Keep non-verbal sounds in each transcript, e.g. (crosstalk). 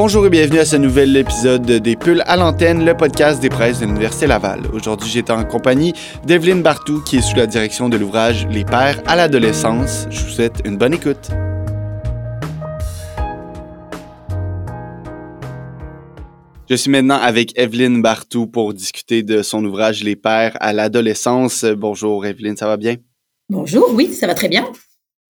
Bonjour et bienvenue à ce nouvel épisode des Pulls à l'antenne, le podcast des presses de l'Université Laval. Aujourd'hui, j'étais en compagnie d'Evelyne Bartou, qui est sous la direction de l'ouvrage Les pères à l'adolescence. Je vous souhaite une bonne écoute. Je suis maintenant avec Evelyne Bartou pour discuter de son ouvrage Les pères à l'adolescence. Bonjour Evelyne, ça va bien? Bonjour, oui, ça va très bien.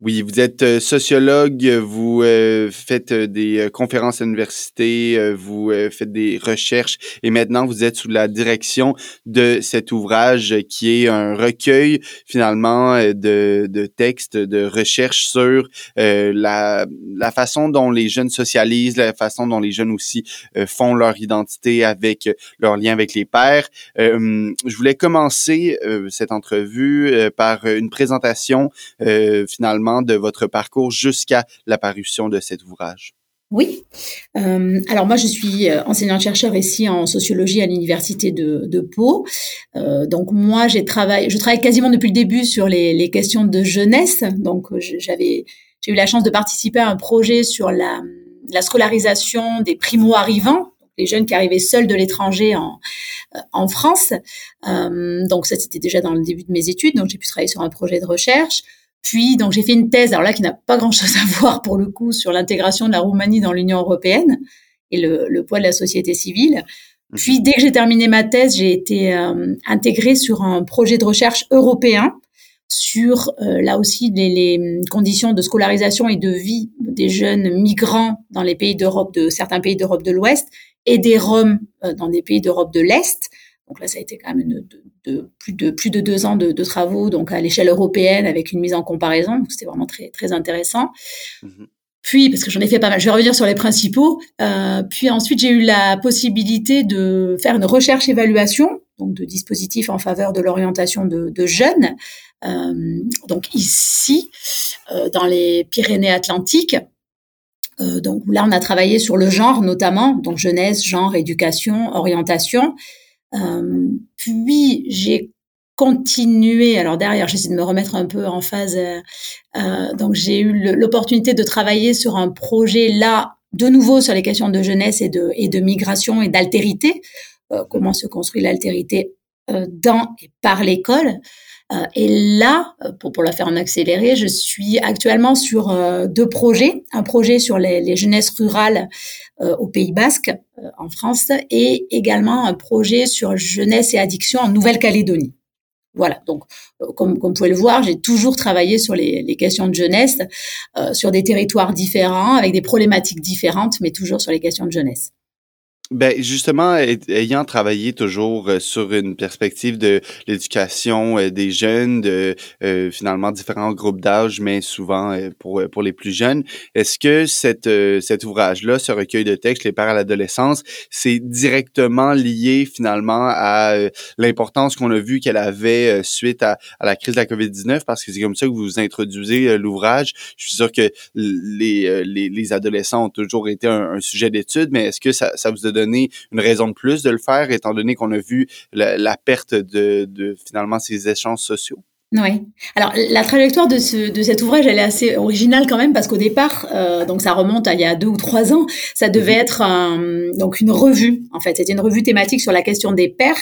Oui, vous êtes euh, sociologue, vous euh, faites euh, des conférences à l'université, vous faites des recherches et maintenant vous êtes sous la direction de cet ouvrage qui est un recueil finalement de, de textes, de recherches sur la, la façon dont les jeunes socialisent, la façon dont les jeunes aussi font leur identité avec leur lien avec les pères. je voulais commencer cette entrevue par une présentation finalement de votre parcours jusqu'à l'apparition de cet ouvrage? Oui. Euh, alors moi, je suis euh, enseignante-chercheur ici en sociologie à l'université de, Pau. Euh, donc moi, j'ai travaillé, je travaille quasiment depuis le début sur les, questions de jeunesse. Donc j'avais, j'ai eu la chance de participer à un projet sur la, la scolarisation des primo-arrivants, les jeunes qui arrivaient seuls de l'étranger en, France. Donc ça, c'était déjà dans le début de mes études. Donc j'ai pu travailler sur un projet de recherche. Puis, donc, j'ai fait une thèse, alors là, qui n'a pas grand-chose à (laughs) voir pour le coup sur l'intégration de la Roumanie dans l'Union européenne et le, le, poids de la société civile. Mhm. Puis, dès que j'ai terminé ma thèse, j'ai été euh, intégrée sur un projet de recherche européen sur, euh, là aussi, les, les, conditions de scolarisation et de vie des jeunes migrants dans les pays d'Europe, de certains pays d'Europe de l'Ouest et des Roms euh, dans des pays d'Europe de l'Est. Donc là, ça a été quand même une, de, plus de plus de deux ans de, de travaux, donc à l'échelle européenne avec une mise en comparaison. C'était vraiment très très intéressant. Mhm. Puis, parce que j'en ai fait pas mal, je vais revenir sur les principaux. Euh, puis ensuite, j'ai eu la possibilité de faire une recherche-évaluation, donc de dispositifs en faveur de l'orientation de, de, jeunes. Euh, donc ici, euh, dans les Pyrénées-Atlantiques. Donc là, on a travaillé sur le genre notamment, donc jeunesse, genre, éducation, orientation. Euh, puis j'ai continué. Alors derrière, j'essaie de me remettre un peu en phase. Euh, euh donc j'ai eu l'opportunité de travailler sur un projet là, de nouveau sur les questions de jeunesse et de, et de migration et d'altérité. Euh, comment se construit l'altérité euh, dans et par l'école. Euh, et là, pour, pour la faire en accéléré, je suis actuellement sur deux projets. Un projet sur les, les jeunesses rurales au Pays Basque, en France, et également un projet sur jeunesse et addiction en Nouvelle-Calédonie. Voilà, donc comme, comme vous pouvez le voir, j'ai toujours travaillé sur les, les questions de jeunesse, euh, sur des territoires différents, avec des problématiques différentes, mais toujours sur les questions de jeunesse. Ben justement, ayant travaillé toujours euh, sur une perspective de l'éducation euh, des jeunes, de euh, finalement différents groupes d'âge, mais souvent pour pour les plus jeunes, est-ce que cette cet ouvrage-là, ce recueil de textes, les pères à l'adolescence, c'est directement lié finalement à l'importance qu'on a vu qu'elle avait suite à, la crise de la COVID-19, parce que c'est comme ça que vous introduisez l'ouvrage. Je suis sûr que les, les, les adolescents ont toujours été un, un sujet d'étude, mais est-ce que ça, ça vous a une raison de plus de le faire, étant donné qu'on a vu la, perte de, de finalement ces échanges sociaux? Oui. Alors la trajectoire de, ce, de cet ouvrage, elle est assez originale quand même parce qu'au départ, euh, donc ça remonte à il y a deux ou trois ans, ça devait mhm. être un, donc une revue. En fait, c'était une revue thématique sur la question des pères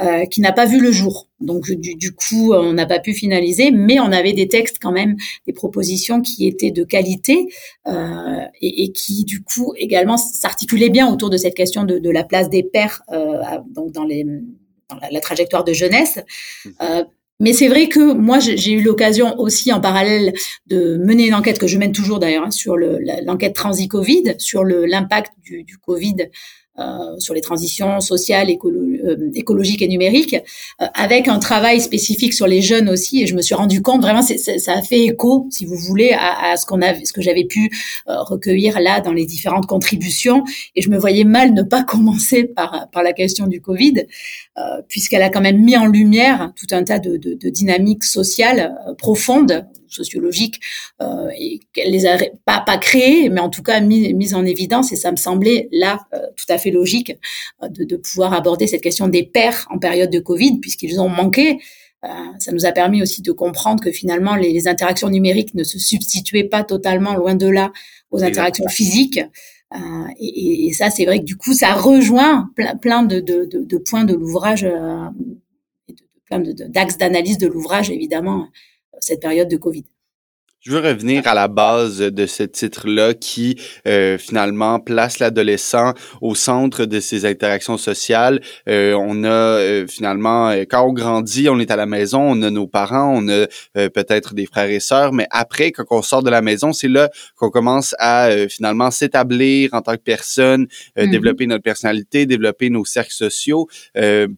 euh, qui n'a pas vu le jour. Donc du, du coup, on n'a pas pu finaliser, mais on avait des textes quand même, des propositions qui étaient de qualité euh, et, et, qui du coup également s'articulaient bien autour de cette question de, de la place des pères euh, donc dans, les, dans la, la, trajectoire de jeunesse. Mmh. Euh, mais c'est vrai que moi, j'ai eu l'occasion aussi en parallèle de mener une enquête que je mène toujours d'ailleurs hein, sur l'enquête Transi-Covid, sur l'impact du, du Covid euh, sur les transitions sociales, euh, écologiques et numériques, euh, avec un travail spécifique sur les jeunes aussi. Et je me suis rendu compte vraiment, ça a fait écho, si vous voulez, à, à ce qu'on avait, ce que j'avais pu recueillir là dans les différentes contributions. Et je me voyais mal ne pas (laughs) commencer par par la question du Covid, puisqu'elle a quand même mis en lumière tout un tas de, de, de dynamiques sociales profondes sociologiques euh, et qu'elle les a pas pas créées, mais en tout cas mises en évidence. Et ça me semblait là euh, tout à fait logique euh, de, de, pouvoir aborder cette question des pères en période de Covid, puisqu'ils ont manqué. Euh, ça nous a permis aussi de comprendre que finalement les, interactions numériques ne se substituaient pas totalement, loin de là, aux interactions physiques. Et, et, ça, c'est vrai que du coup, ça rejoint plein, de, de, de, de, points de l'ouvrage, plein d'axes d'analyse de l'ouvrage, évidemment, cette période de Covid. Je veux revenir à la base de ce titre-là qui euh, finalement place l'adolescent au centre de ses interactions sociales. Euh, on a euh, finalement, euh, quand on grandit, on est à la maison, on a nos parents, on a peut-être des frères et sœurs, mais après, quand on sort de la maison, c'est là qu'on commence à finalement s'établir en tant que personne, mm-hmm. développer notre personnalité, développer nos cercles sociaux.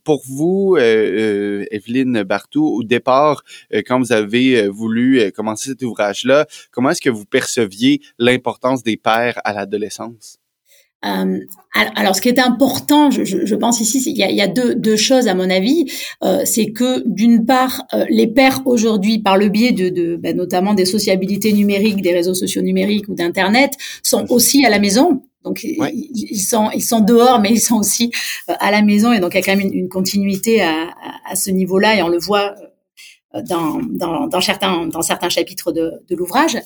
pour vous, Evelyne Bartou, au départ, quand vous avez voulu commencer cet ouvrage, là comment est-ce que vous perceviez l'importance des pères à l'adolescence? Euh, alors, ce qui est important, je, pense ici, il y a, deux, choses à mon avis. Euh, c'est que d'une part, euh, les pères aujourd'hui, par le biais de, ben, notamment des sociabilités numériques, des réseaux sociaux numériques ou d'internet, sont aussi à la maison. Donc ils, sont ils sont dehors, mais ils sont aussi à la maison, et donc il y a quand même une, continuité à, à ce niveau-là, et on le voit dans, dans, dans, certains, dans certains chapitres de, de l'ouvrage.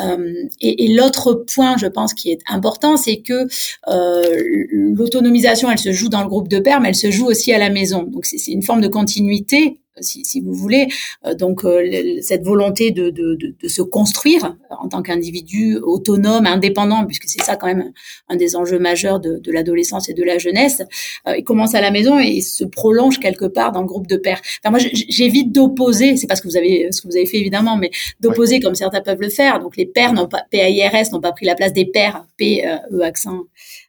Euh, et, et l'autre point, je pense, qui est important, c'est que euh, l'autonomisation, elle se joue dans le groupe de pairs, mais elle se joue aussi à la maison. Donc c'est une forme de continuité si, si, vous voulez. Euh, donc euh, cette volonté de, de, de, de, se construire en tant qu'individu autonome, indépendant, puisque c'est ça quand même un des enjeux majeurs de, de l'adolescence et de la jeunesse, euh, il commence à la maison et il se prolonge quelque part dans le groupe de pères. Enfin, moi, j'évite d'opposer, c'est pas ce que vous avez ce que vous avez fait évidemment, mais d'opposer comme certains peuvent le faire. Donc les pères n'ont pas PAIRS n'ont pas pris la place des pères P E accent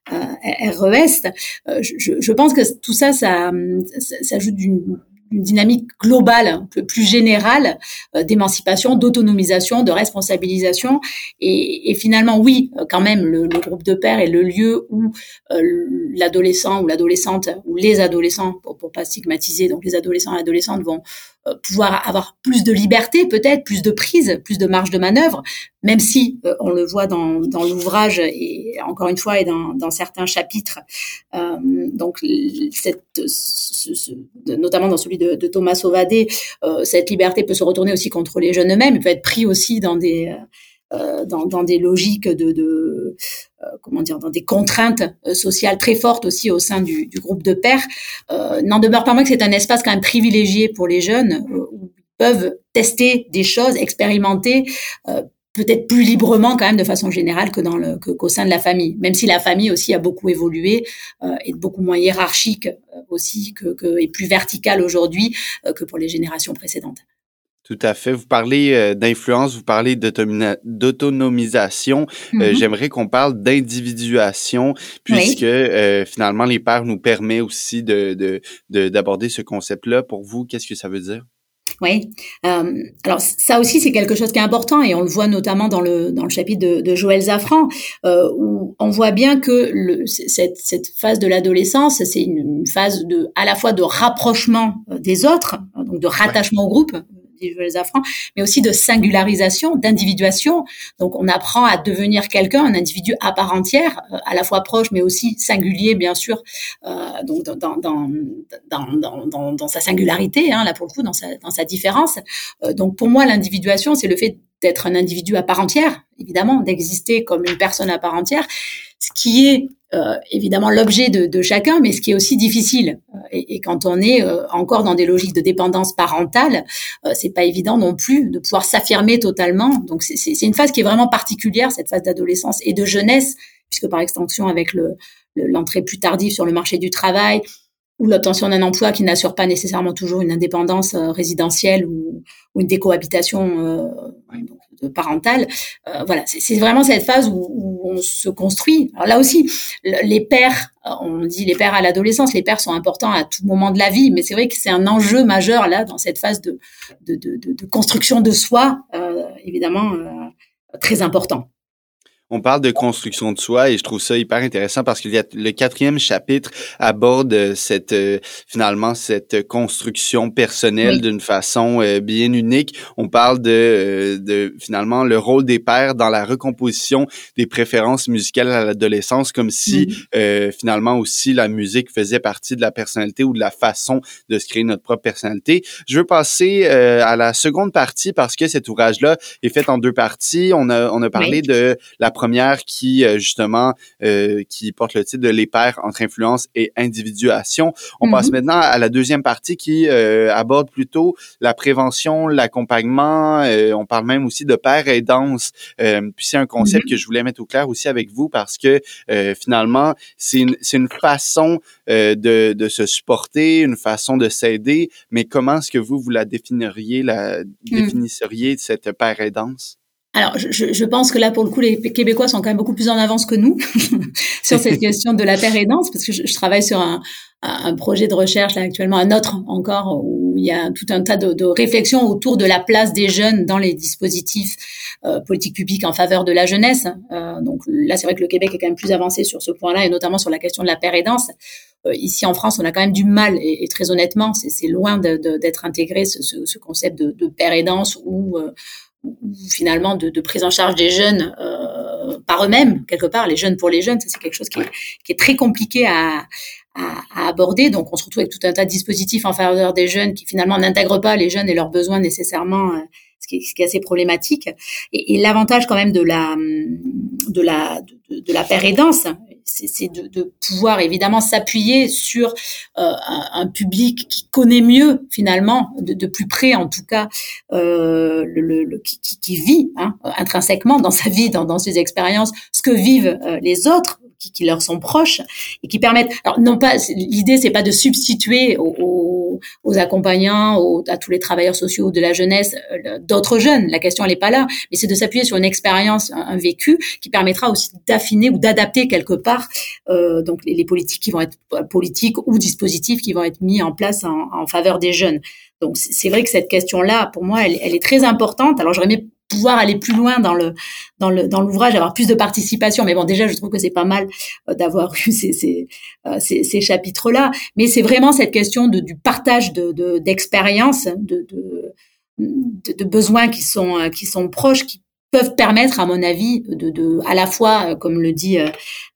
RES. Je, je, pense que tout ça, ça, ça, ça ajoute d'une une dynamique globale, plus générale euh, d'émancipation, d'autonomisation, de responsabilisation. Et, finalement, oui, euh, quand même, le, groupe de pères est le lieu où euh, l'adolescent ou l'adolescente ou les adolescents, pour, pour pas stigmatiser, donc les adolescents et adolescentes vont pouvoir avoir plus de liberté, peut-être plus de prise, plus de marge de manœuvre, même si euh, on le voit dans, dans l'ouvrage et encore une fois et dans, dans certains chapitres. Euh, donc, cette, notamment dans celui de, de Thomas Sauvadé, euh, cette liberté peut se retourner aussi contre les jeunes eux-mêmes. Peut être pris aussi dans des euh, dans, dans, des logiques de, de euh, comment dire, dans des contraintes euh, sociales très fortes aussi au sein du, du groupe de pairs. N'en demeure pas moins que c'est un espace quand même privilégié pour les jeunes où ils peuvent tester des choses, expérimenter, peut-être plus librement quand même de façon générale que dans le qu'au sein de la famille même si la famille aussi a beaucoup évolué euh, est beaucoup moins hiérarchique aussi que, que et plus verticale aujourd'hui que pour les générations précédentes tout à fait. Vous parlez euh, d'influence, vous parlez d'autonomisation. Euh, mm-hmm. J'aimerais qu'on parle d'individuation, puisque euh, finalement les pères nous permet aussi de d'aborder ce concept-là. Pour vous, qu'est-ce que ça veut dire? Oui. alors ça aussi c'est quelque chose qui est important et on le voit notamment dans le dans le chapitre de, de Joël Zafran où on voit bien que le, cette, cette phase de l'adolescence c'est une, phase de à la fois de rapprochement des autres donc de rattachement au groupe mais aussi de singularisation, d'individuation. Donc, on apprend à devenir quelqu'un, un individu à part entière, euh, à la fois proche, mais aussi singulier, bien sûr, euh, donc dans, dans, dans, dans, dans sa singularité, hein, là pour le coup, dans sa, dans sa différence. Euh, donc, pour moi, l'individuation, c'est le fait d'être un individu à part entière, évidemment, d'exister comme une personne à part entière, ce qui est euh, évidemment l'objet de, de, chacun, mais ce qui est aussi difficile. Euh, et, et quand on est euh, encore dans des logiques de dépendance parentale, c'est pas évident non plus de pouvoir s'affirmer totalement. Donc c'est une phase qui est vraiment particulière, cette phase d'adolescence et de jeunesse, puisque par extension avec le l'entrée plus tardive sur le marché du travail ou l'obtention d'un emploi qui n'assure pas nécessairement toujours une indépendance résidentielle ou, ou, une décohabitation parentale. Euh, voilà, c'est vraiment cette phase où, on se construit. Alors là aussi, les pères, euh, on dit les pères à l'adolescence, les pères sont importants à tout moment de la vie, mais c'est vrai que c'est un enjeu majeur là dans cette phase de, de, de, de construction de soi, euh, évidemment très important on parle de construction de soi et je trouve ça hyper intéressant parce que le quatrième chapitre aborde cette euh, finalement cette construction personnelle d'une façon euh, bien unique. On parle de, euh, de finalement le rôle des pères dans la recomposition des préférences musicales à l'adolescence, comme si finalement aussi la musique faisait partie de la personnalité ou de la façon de se créer notre propre personnalité. Je veux passer à la seconde partie parce que cet ouvrage-là est fait en deux parties. On a on a parlé de la première qui, justement, qui porte le titre de Les pairs entre influence et individuation. On passe mm-hmm. maintenant à la deuxième partie qui aborde plutôt la prévention, l'accompagnement. on parle même aussi de père et danse. puis c'est un concept mm-hmm. que je voulais mettre au clair aussi avec vous parce que finalement, c'est une, une façon de, de se supporter, une façon de s'aider, mais comment est-ce que vous, vous la définiriez, la hmm. définisseriez, cette paire aidance? Alors, je, je, pense que là, pour le coup, les Québécois sont quand même beaucoup plus en avance que nous (laughs) sur cette question de la paire aidance, parce que je, je travaille sur un, un, projet de recherche là, actuellement, un autre encore, où il y a tout un tas de, de réflexions autour de la place des jeunes dans les dispositifs euh, politiques publiques en faveur de la jeunesse. Euh, donc là, c'est vrai que le Québec est quand même plus avancé sur ce point-là, et notamment sur la question de la paire aidance. Euh, ici en France, on a quand même du mal, et, très honnêtement, c'est loin d'être intégré ce, ce, ce, concept de, de paire aidance ou euh, finalement de, de, prise en charge des jeunes euh, par eux-mêmes quelque part les jeunes pour les jeunes c'est quelque chose qui est, qui est, très compliqué à, à, à, aborder. Donc on se retrouve avec tout un tas de dispositifs en faveur des jeunes qui finalement n'intègrent pas les jeunes et leurs besoins nécessairement euh, ce qui, est, ce qui est assez problématique. Et, et l'avantage quand même de la de la de, de la paire aidance c'est de, de, pouvoir évidemment s'appuyer sur euh, un, public qui connaît mieux finalement, de, de plus près en tout cas, euh, le, le, qui, qui, vit hein, intrinsèquement dans sa vie, dans, dans ses expériences, ce que vivent euh, les autres qui, qui, leur sont proches et qui permettent. Alors non pas, l'idée c'est pas de substituer aux, aux, accompagnants, à tous les travailleurs sociaux de la jeunesse euh, d'autres jeunes. La question elle est pas là, mais c'est de s'appuyer sur une expérience, un, vécu qui permettra aussi d'affiner ou d'adapter quelque part euh, donc les, les, politiques qui vont être euh, politiques ou dispositifs qui vont être mis en place en, en faveur des jeunes. Donc c'est vrai que cette question-là, pour moi, elle, elle, est très importante. Alors j'aurais aimé pouvoir aller plus loin dans le dans le dans l'ouvrage, avoir plus de participation. Mais bon, déjà, je trouve que c'est pas mal euh, d'avoir eu ces ces, euh, ces, ces chapitres-là. Mais c'est vraiment cette question de, du partage de d'expériences, de, de, de, besoins qui sont euh, qui sont proches, qui peuvent permettre, à mon avis, de, de à la fois, comme le dit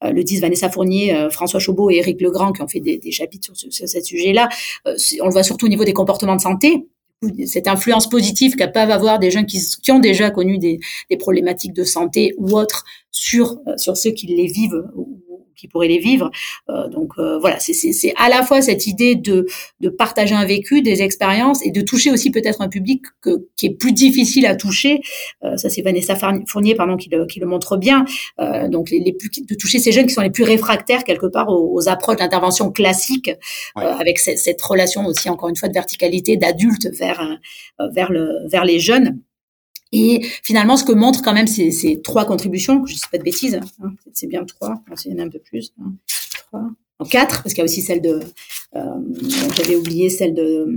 le disent Vanessa Fournier, François Chaubeau et Éric Legrand, qui ont fait des, des chapitres sur, ce, sur ce sujet-là. on le voit surtout au niveau des comportements de santé cette influence positive qu'à peuvent avoir des gens qui, ont déjà connu des, des, problématiques de santé ou autres sur euh, sur ceux qui les vivent qui pourraient les vivre. Euh, donc euh, voilà, c'est à la fois cette idée de, de partager un vécu, des expériences et de toucher aussi peut-être un public que, qui est plus difficile à toucher. Euh, ça c'est Vanessa Fournier pardon qui le, qui le montre bien. Euh, donc les, les, plus de toucher ces jeunes qui sont les plus réfractaires quelque part aux, aux approches d'intervention classiques, euh, avec cette, cette, relation aussi encore une fois de verticalité d'adulte vers vers le vers les jeunes. Et finalement, ce que montrent quand même ces, trois contributions, je ne sais pas de bêtises, hein, c'est bien trois, il y en a un peu plus, hein, trois, quatre, parce qu'il y a aussi celle de, euh, j'avais oublié celle de,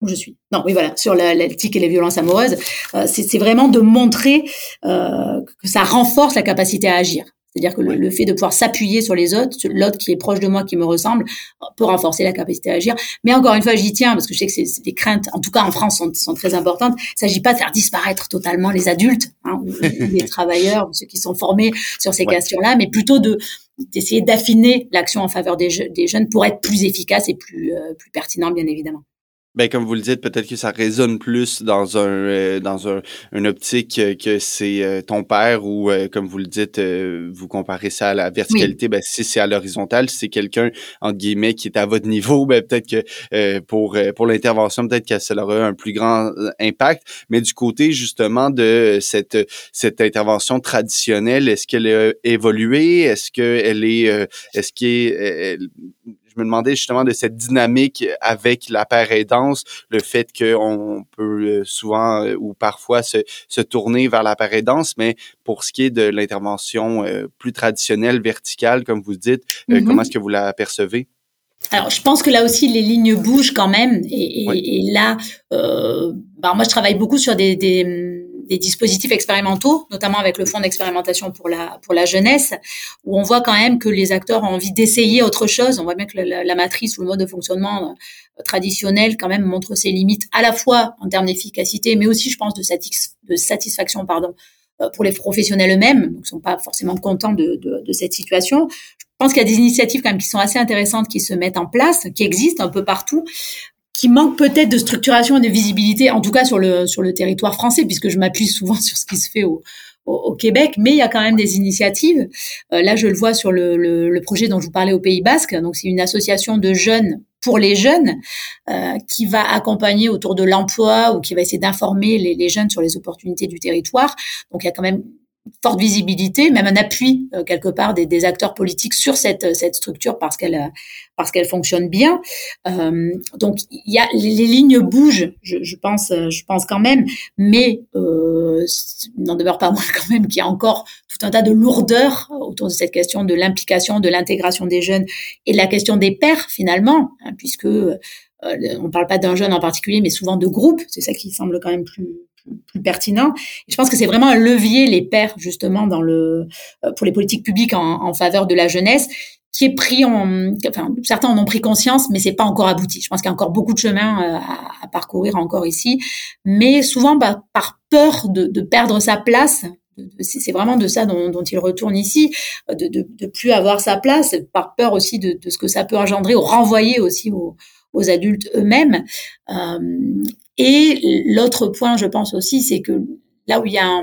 où je suis. Non, oui, voilà, sur l'éthique et les violences amoureuses, euh, c'est vraiment de montrer euh, que ça renforce la capacité à agir. C'est-à-dire que le, fait de pouvoir s'appuyer sur les autres, l'autre qui est proche de moi, qui me ressemble, peut renforcer la capacité à agir. Mais encore une fois, j'y tiens parce que je sais que c'est des craintes, en tout cas en France, sont, sont très importantes. Il ne s'agit pas de faire disparaître totalement les adultes, hein, ou les travailleurs, ou ceux qui sont formés sur ces questions-là, mais plutôt de d'essayer d'affiner l'action en faveur des, des, jeunes pour être plus efficace et plus, euh, plus pertinent, bien évidemment. Ben, comme vous le dites, peut-être que ça résonne plus dans un euh, dans un une optique que c'est euh, ton père ou euh, comme vous le dites, vous comparez ça à la verticalité. Ben si c'est à l'horizontale, si c'est quelqu'un entre guillemets qui est à votre niveau, ben peut-être que pour pour l'intervention, peut-être que ça aura un plus grand impact. Mais du côté justement de cette cette intervention traditionnelle, est-ce qu'elle a évolué? Est-ce qu'elle est est-ce qu'elle me demandais justement de cette dynamique avec la paire aidance, le fait qu'on peut euh, souvent euh, ou parfois se, se tourner vers la paire aidance, mais pour ce qui est de l'intervention euh, plus traditionnelle, verticale, comme vous dites, mm-hmm. comment est-ce que vous la percevez? Alors, je pense que là aussi, les lignes bougent quand même. Et, et, et là, euh, bah, moi, je travaille beaucoup sur des, des des dispositifs expérimentaux, notamment avec le fonds d'expérimentation pour la pour la jeunesse, où on voit quand même que les acteurs ont envie d'essayer autre chose. On voit bien que la, matrice ou le mode de fonctionnement euh, traditionnel quand même montre ses limites à la fois en termes d'efficacité, mais aussi, je pense, de, satis de satisfaction, pardon, euh, pour les professionnels eux-mêmes, donc sont pas forcément contents de, de cette situation. Je pense qu'il y a des initiatives quand même qui sont assez intéressantes qui se mettent en place, qui existent un peu partout, qui manque peut-être de structuration et de visibilité, en tout cas sur le sur le territoire français, puisque je m'appuie souvent (laughs) sur ce qui se fait au, au, Québec, mais il y a quand même des initiatives. là, je le vois sur le, le, projet dont je vous parlais au Pays Basque. Donc, c'est une association de jeunes pour les jeunes euh, qui va accompagner autour de l'emploi ou qui va essayer d'informer les, les, jeunes sur les opportunités du territoire. Donc, il y a quand même forte visibilité, même un appui euh, quelque part des, des, acteurs politiques sur cette, cette structure parce qu'elle parce qu'elle fonctionne bien. Euh, donc il y a les, lignes bougent, je, je, pense je pense quand même, mais euh, n'en demeure pas moins (laughs) quand même qu'il y a encore tout un tas de lourdeurs autour de cette question de l'implication, de l'intégration des jeunes et de la question des pères finalement, hein, puisque euh, on parle pas d'un jeune en particulier, mais souvent de groupe. C'est ça qui semble quand même plus plus pertinent. Je pense que c'est vraiment un levier, les pairs, justement, dans le, euh, pour les politiques publiques en, en faveur de la jeunesse, qui est pris en, enfin, certains en ont pris conscience, mais c'est pas encore abouti. Je pense qu'il y a encore beaucoup de chemin euh, à, à parcourir encore ici, mais souvent, bah, par peur de, de perdre sa place, c'est vraiment de ça dont, dont, il retourne ici, de, de, de, plus avoir sa place, par peur aussi de, de ce que ça peut engendrer, ou renvoyer aussi aux, aux adultes eux-mêmes. Euh, et l'autre point, je pense aussi, c'est que là où il y a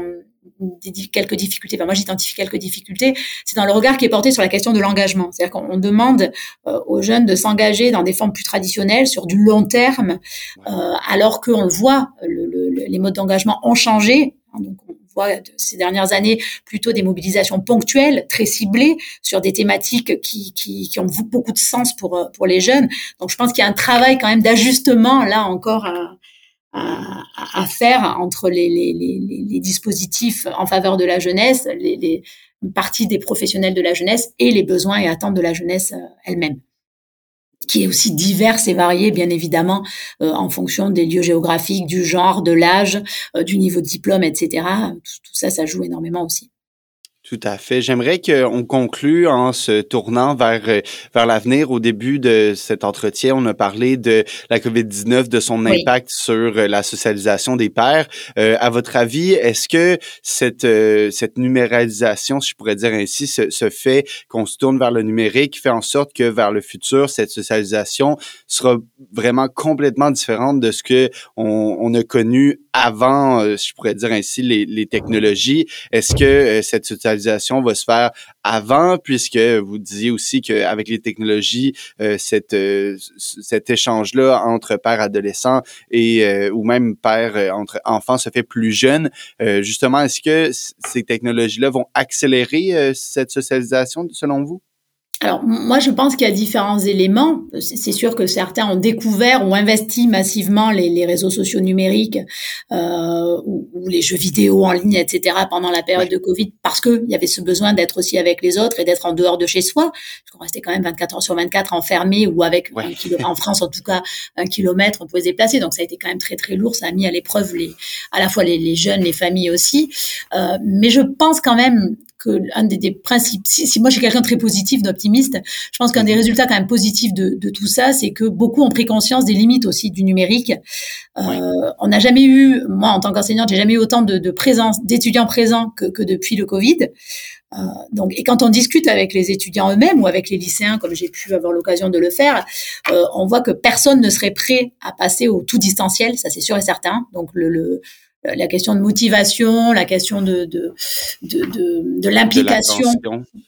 quelques difficultés, enfin moi j'identifie quelques difficultés, c'est dans le regard qui est porté sur la question de l'engagement. C'est-à-dire qu'on demande euh, aux jeunes de s'engager dans des formes plus traditionnelles, sur du long terme, euh, alors qu'on le voit, le, les modes d'engagement ont changé. Hein, ces dernières années plutôt des mobilisations ponctuelles, très ciblées, sur des thématiques qui, qui, qui ont beaucoup de sens pour, pour les jeunes. Donc je pense qu'il y a un travail quand même d'ajustement là encore à, à, faire entre les, les, les, les, dispositifs en faveur de la jeunesse, les, une partie des professionnels de la jeunesse et les besoins et attentes de la jeunesse euh, elle-même qui est aussi diverse et variée, bien évidemment, euh, en fonction des lieux géographiques, du genre, de l'âge, euh, du niveau de diplôme, etc. tout, ça, ça joue énormément aussi. Tout à fait. J'aimerais qu'on conclue en se tournant vers euh, vers l'avenir. Au début de cet entretien, on a parlé de la COVID-19, de son impact sur euh, la socialisation des pères. Euh, à votre avis, est-ce que cette euh, cette numéralisation, si je pourrais dire ainsi, se, se fait qu'on se tourne vers le numérique, fait en sorte que vers le futur, cette socialisation sera vraiment complètement différente de ce que on, on a connu avant, si je pourrais dire ainsi, les, les technologies? Est-ce que cette socialisation va se faire avant, puisque vous disiez aussi qu'avec les technologies, euh, euh, cet échange-là entre pères adolescents et euh, ou même pères entre enfants se fait plus jeune. justement, est-ce que ces technologies-là vont accélérer cette socialisation selon vous? Alors moi je pense qu'il y a différents éléments. C'est sûr que certains ont découvert ou investi massivement les, les réseaux sociaux numériques euh, ou, les jeux vidéo en ligne, etc. pendant la période de Covid parce qu'il y avait ce besoin d'être aussi avec les autres et d'être en dehors de chez soi. Parce qu'on restait quand même 24 heures sur 24 enfermé ou avec un kilo, en France en tout cas un kilomètre on pouvait se déplacer. Donc ça a été quand même très très lourd. Ça a mis à l'épreuve les à la fois les, les jeunes, les familles aussi. Euh, mais je pense quand même que un des, des principes, si, si moi j'ai quelqu'un de très positif, d'optimiste, je pense qu'un des résultats quand même positifs de, de tout ça, c'est que beaucoup ont pris conscience des limites aussi du numérique. Euh, On n'a jamais eu, moi en tant qu'enseignante, j'ai jamais eu autant de, de présence d'étudiants présents que, que depuis le Covid. Euh, donc, et quand on discute avec les étudiants eux-mêmes ou avec les lycéens, comme j'ai pu avoir l'occasion de le faire, euh, on voit que personne ne serait prêt à passer au tout distanciel, ça c'est sûr et certain. Donc le, le la question de motivation, la question de de de, de, de l'implication,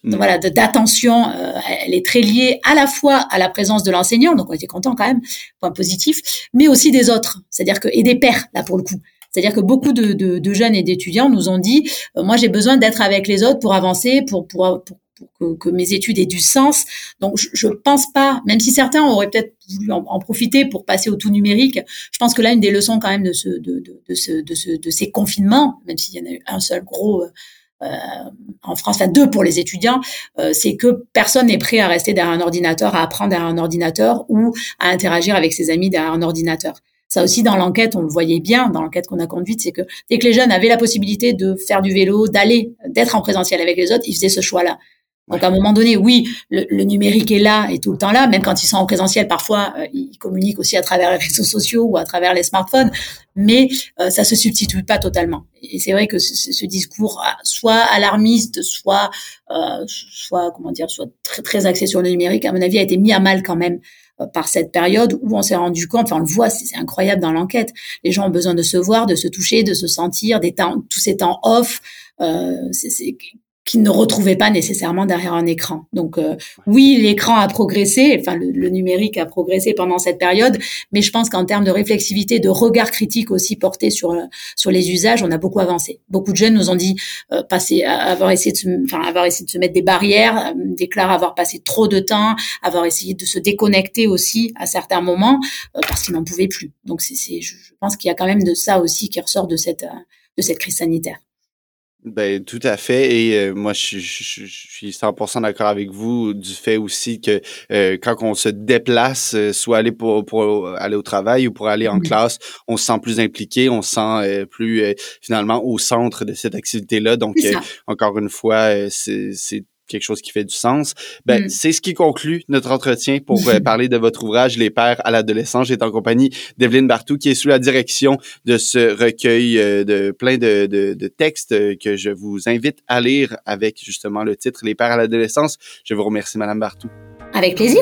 voilà, d'attention, euh, elle est très liée à la fois à la présence de l'enseignant, donc on était content quand même, point positif, mais aussi des autres, c'est-à-dire que et des pères là pour le coup. C'est-à-dire que beaucoup de, de, de, jeunes et d'étudiants nous ont dit, euh, moi j'ai besoin d'être avec les autres pour avancer, pour, pour, pour pour que, mes études aient du sens. Donc, je, ne pense pas, même si certains auraient peut-être voulu en, profiter pour passer au tout numérique, je pense que là, une des leçons quand même de, ce, de, de, de, ce, de, ce, de ces confinements, même s'il y en a eu un seul gros euh, en France, enfin deux pour les étudiants, euh, c'est que personne n'est prêt à rester derrière un ordinateur, à apprendre derrière un ordinateur ou à interagir avec ses amis derrière un ordinateur. Ça aussi, dans l'enquête, on le voyait bien, dans l'enquête qu'on a conduite, c'est que dès que les jeunes avaient la possibilité de faire du vélo, d'aller, d'être en présentiel avec les autres, ils faisaient ce choix-là. Donc à un moment donné, oui, le, numérique est là et tout le temps là, même quand ils sont en présentiel, parfois euh, ils communiquent aussi à travers les réseaux sociaux ou à travers les smartphones, mais euh, ça se substitue pas totalement. Et c'est vrai que ce, discours, ah, soit alarmiste, soit, euh, soit comment dire, soit très très axé sur le numérique, à mon avis, a été mis à mal quand même par cette période où on s'est rendu compte, enfin on le voit, c'est incroyable dans l'enquête, les gens ont besoin de se voir, de se toucher, de se sentir, des temps, tous ces temps off, euh, c'est qu'ils ne retrouvaient pas nécessairement derrière un écran. Donc euh, oui, l'écran a progressé, enfin le, numérique a progressé pendant cette période, mais je pense qu'en termes de réflexivité, de regard critique aussi porté sur euh, sur les usages, on a beaucoup avancé. Beaucoup de jeunes nous ont dit euh, passer, avoir essayé de, se, enfin avoir essayé de se mettre des barrières, déclarent avoir passé trop de temps, avoir essayé de se déconnecter aussi à certains moments parce qu'ils n'en pouvaient plus. Donc c'est, je pense qu'il y a quand même de ça aussi qui ressort de cette de cette crise sanitaire. Ben, tout à fait. Et euh, moi, je, je, je, suis 100% d'accord avec vous du fait aussi que euh, quand on se déplace, euh, soit aller pour, pour aller au travail ou pour aller en classe, on se sent plus impliqué, on se sent plus finalement au centre de cette activité-là. Donc, encore une fois, c'est quelque chose qui fait du sens. Ben, mm. c'est ce qui conclut notre entretien pour euh, (laughs) parler de votre ouvrage Les pères à l'adolescence. J'étais en compagnie d'Evelyne Bartou qui est sous la direction de ce recueil euh, de plein de, de, de, textes euh, que je vous invite à lire avec justement le titre Les pères à l'adolescence. Je vous remercie, Madame Bartou. Avec plaisir.